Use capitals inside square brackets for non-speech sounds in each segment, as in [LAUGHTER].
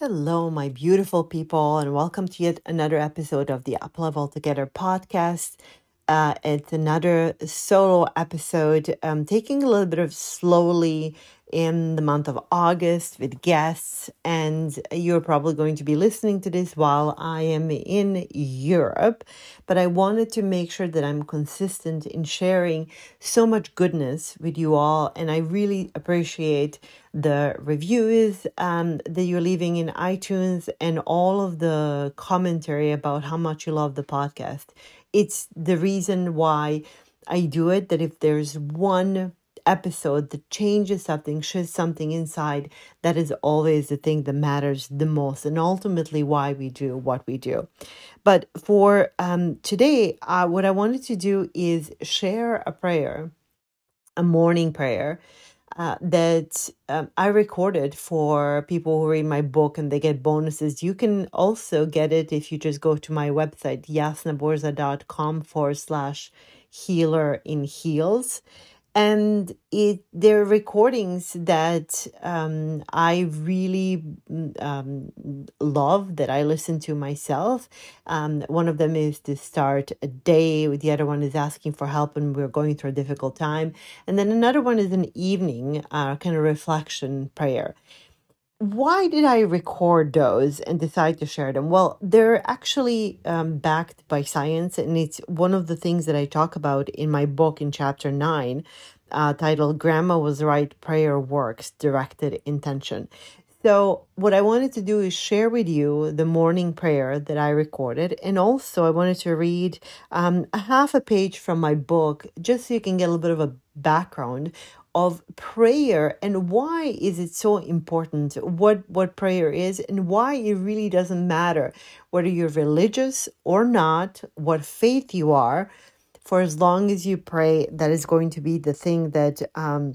Hello, my beautiful people, and welcome to yet another episode of the Up Level Together podcast. Uh, it's another solo episode, taking a little bit of slowly in the month of August with guests. And you're probably going to be listening to this while I am in Europe. But I wanted to make sure that I'm consistent in sharing so much goodness with you all. And I really appreciate the reviews um, that you're leaving in iTunes and all of the commentary about how much you love the podcast. It's the reason why I do it. That if there's one episode that changes something, shifts something inside, that is always the thing that matters the most and ultimately why we do what we do. But for um, today, uh, what I wanted to do is share a prayer, a morning prayer. Uh, that um, I recorded for people who read my book and they get bonuses. You can also get it if you just go to my website, jasnaburza.com forward slash healer in heels and it there are recordings that um, I really um, love that I listen to myself. Um, one of them is to start a day. The other one is asking for help when we're going through a difficult time, and then another one is an evening uh, kind of reflection prayer why did I record those and decide to share them? Well, they're actually um, backed by science, and it's one of the things that I talk about in my book in chapter nine, uh, titled Grandma Was Right Prayer Works Directed Intention. So, what I wanted to do is share with you the morning prayer that I recorded. And also, I wanted to read um, a half a page from my book just so you can get a little bit of a background of prayer and why is it so important what what prayer is and why it really doesn't matter whether you're religious or not what faith you are for as long as you pray that is going to be the thing that um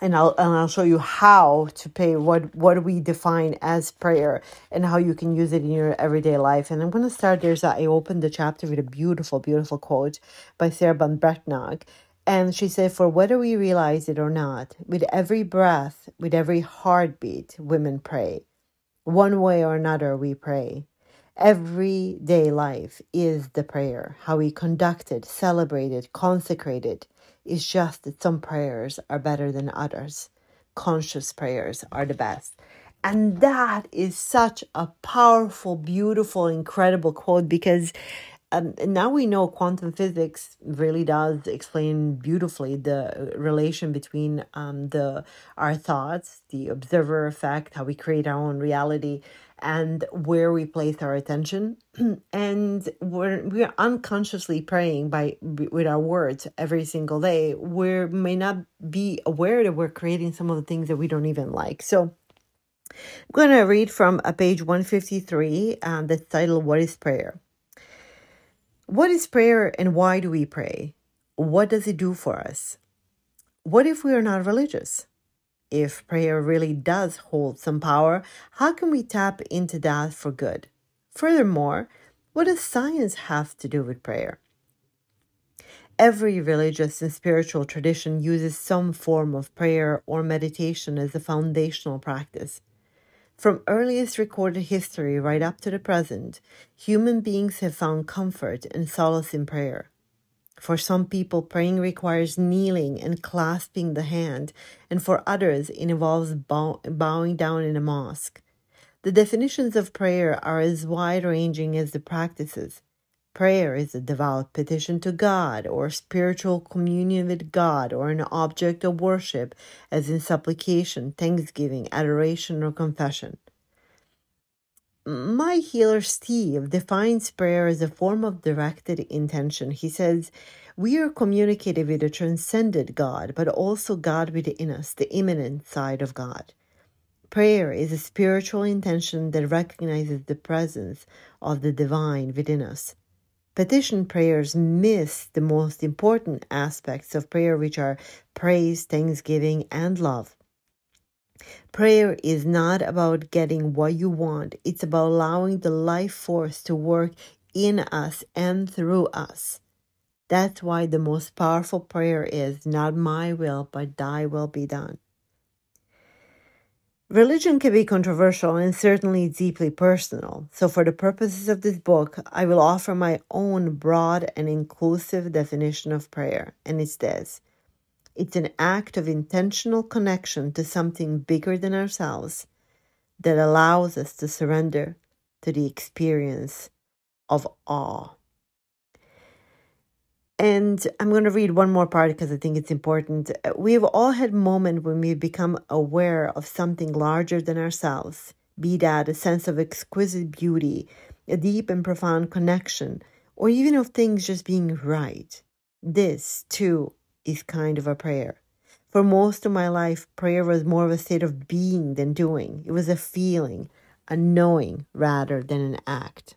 and I'll and I'll show you how to pray what what we define as prayer and how you can use it in your everyday life. And I'm going to start there's a, I opened the chapter with a beautiful beautiful quote by Sarah Ban Breathnach and she said, For whether we realize it or not, with every breath, with every heartbeat, women pray. One way or another, we pray. Everyday life is the prayer. How we conduct it, celebrate it, consecrate it is just that some prayers are better than others. Conscious prayers are the best. And that is such a powerful, beautiful, incredible quote because um, now we know quantum physics really does explain beautifully the relation between um, the our thoughts, the observer effect, how we create our own reality, and where we place our attention. [CLEARS THROAT] and we're we're unconsciously praying by with our words every single day. We may not be aware that we're creating some of the things that we don't even like. So. I'm going to read from a uh, page 153, um, the title, What is Prayer? What is prayer and why do we pray? What does it do for us? What if we are not religious? If prayer really does hold some power, how can we tap into that for good? Furthermore, what does science have to do with prayer? Every religious and spiritual tradition uses some form of prayer or meditation as a foundational practice. From earliest recorded history right up to the present, human beings have found comfort and solace in prayer. For some people, praying requires kneeling and clasping the hand, and for others, it involves bow- bowing down in a mosque. The definitions of prayer are as wide ranging as the practices. Prayer is a devout petition to God or spiritual communion with God or an object of worship, as in supplication, thanksgiving, adoration, or confession. My healer Steve defines prayer as a form of directed intention. He says, We are communicating with a transcendent God, but also God within us, the immanent side of God. Prayer is a spiritual intention that recognizes the presence of the divine within us. Petition prayers miss the most important aspects of prayer, which are praise, thanksgiving, and love. Prayer is not about getting what you want, it's about allowing the life force to work in us and through us. That's why the most powerful prayer is not my will, but thy will be done. Religion can be controversial and certainly deeply personal. So, for the purposes of this book, I will offer my own broad and inclusive definition of prayer, and it's this it's an act of intentional connection to something bigger than ourselves that allows us to surrender to the experience of awe. And I'm going to read one more part because I think it's important. We've all had moments when we become aware of something larger than ourselves, be that a sense of exquisite beauty, a deep and profound connection, or even of things just being right. This, too, is kind of a prayer. For most of my life, prayer was more of a state of being than doing. It was a feeling, a knowing rather than an act.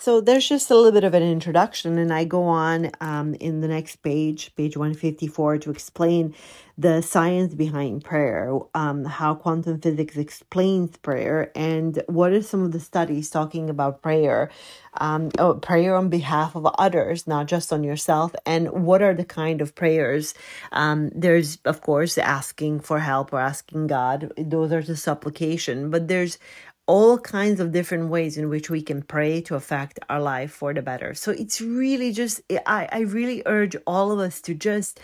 So there's just a little bit of an introduction, and I go on um, in the next page, page 154, to explain the science behind prayer, um, how quantum physics explains prayer, and what are some of the studies talking about prayer, um, oh, prayer on behalf of others, not just on yourself, and what are the kind of prayers. Um, there's, of course, asking for help or asking God; those are the supplication, but there's all kinds of different ways in which we can pray to affect our life for the better. So it's really just, I, I really urge all of us to just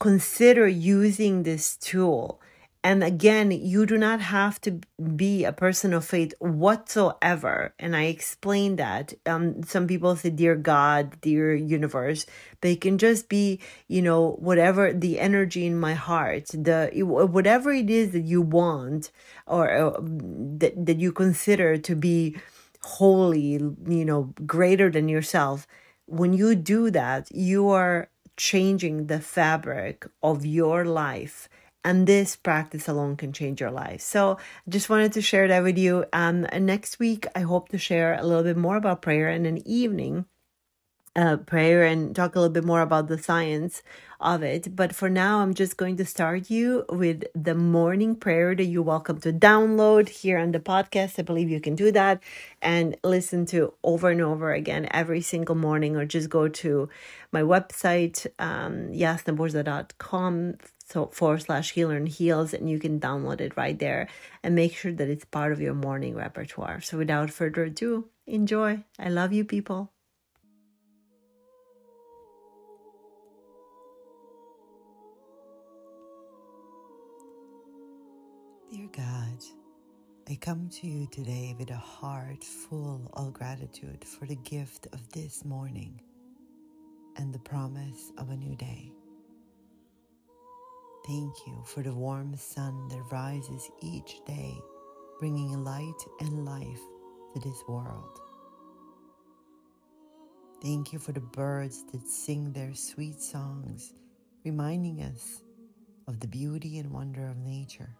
consider using this tool and again, you do not have to be a person of faith whatsoever. And I explained that. Um, some people say, Dear God, dear universe, they can just be, you know, whatever the energy in my heart, the whatever it is that you want or uh, that, that you consider to be holy, you know, greater than yourself. When you do that, you are changing the fabric of your life and this practice alone can change your life. So I just wanted to share that with you. Um, next week, I hope to share a little bit more about prayer in an evening uh, prayer and talk a little bit more about the science of it. But for now, I'm just going to start you with the morning prayer that you're welcome to download here on the podcast. I believe you can do that and listen to over and over again every single morning, or just go to my website, um, jasnaburza.com so forward slash healer and heels and you can download it right there and make sure that it's part of your morning repertoire. So without further ado enjoy. I love you people. Dear God, I come to you today with a heart full of gratitude for the gift of this morning and the promise of a new day. Thank you for the warm sun that rises each day, bringing light and life to this world. Thank you for the birds that sing their sweet songs, reminding us of the beauty and wonder of nature.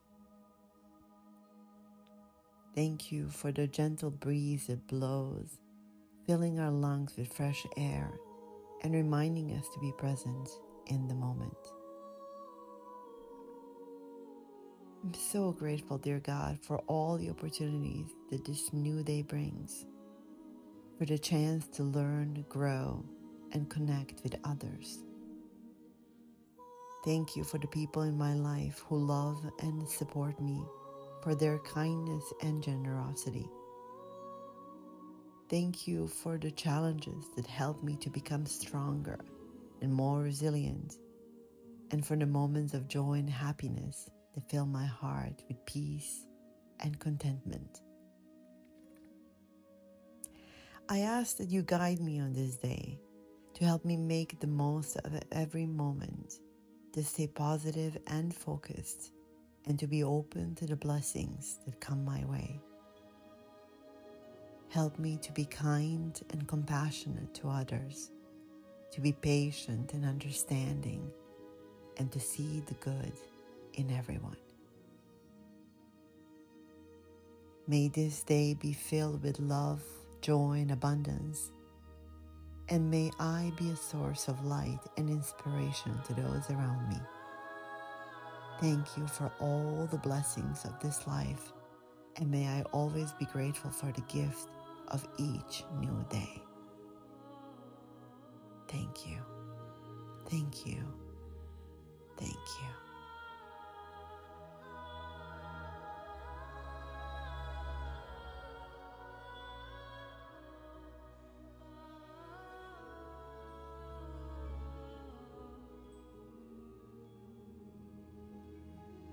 Thank you for the gentle breeze that blows, filling our lungs with fresh air and reminding us to be present in the moment. I'm so grateful, dear God, for all the opportunities that this new day brings, for the chance to learn, grow, and connect with others. Thank you for the people in my life who love and support me, for their kindness and generosity. Thank you for the challenges that help me to become stronger and more resilient, and for the moments of joy and happiness that fill my heart with peace and contentment. I ask that you guide me on this day to help me make the most of every moment, to stay positive and focused, and to be open to the blessings that come my way. Help me to be kind and compassionate to others, to be patient and understanding, and to see the good in everyone. May this day be filled with love, joy, and abundance, and may I be a source of light and inspiration to those around me. Thank you for all the blessings of this life, and may I always be grateful for the gift of each new day. Thank you. Thank you. Thank you.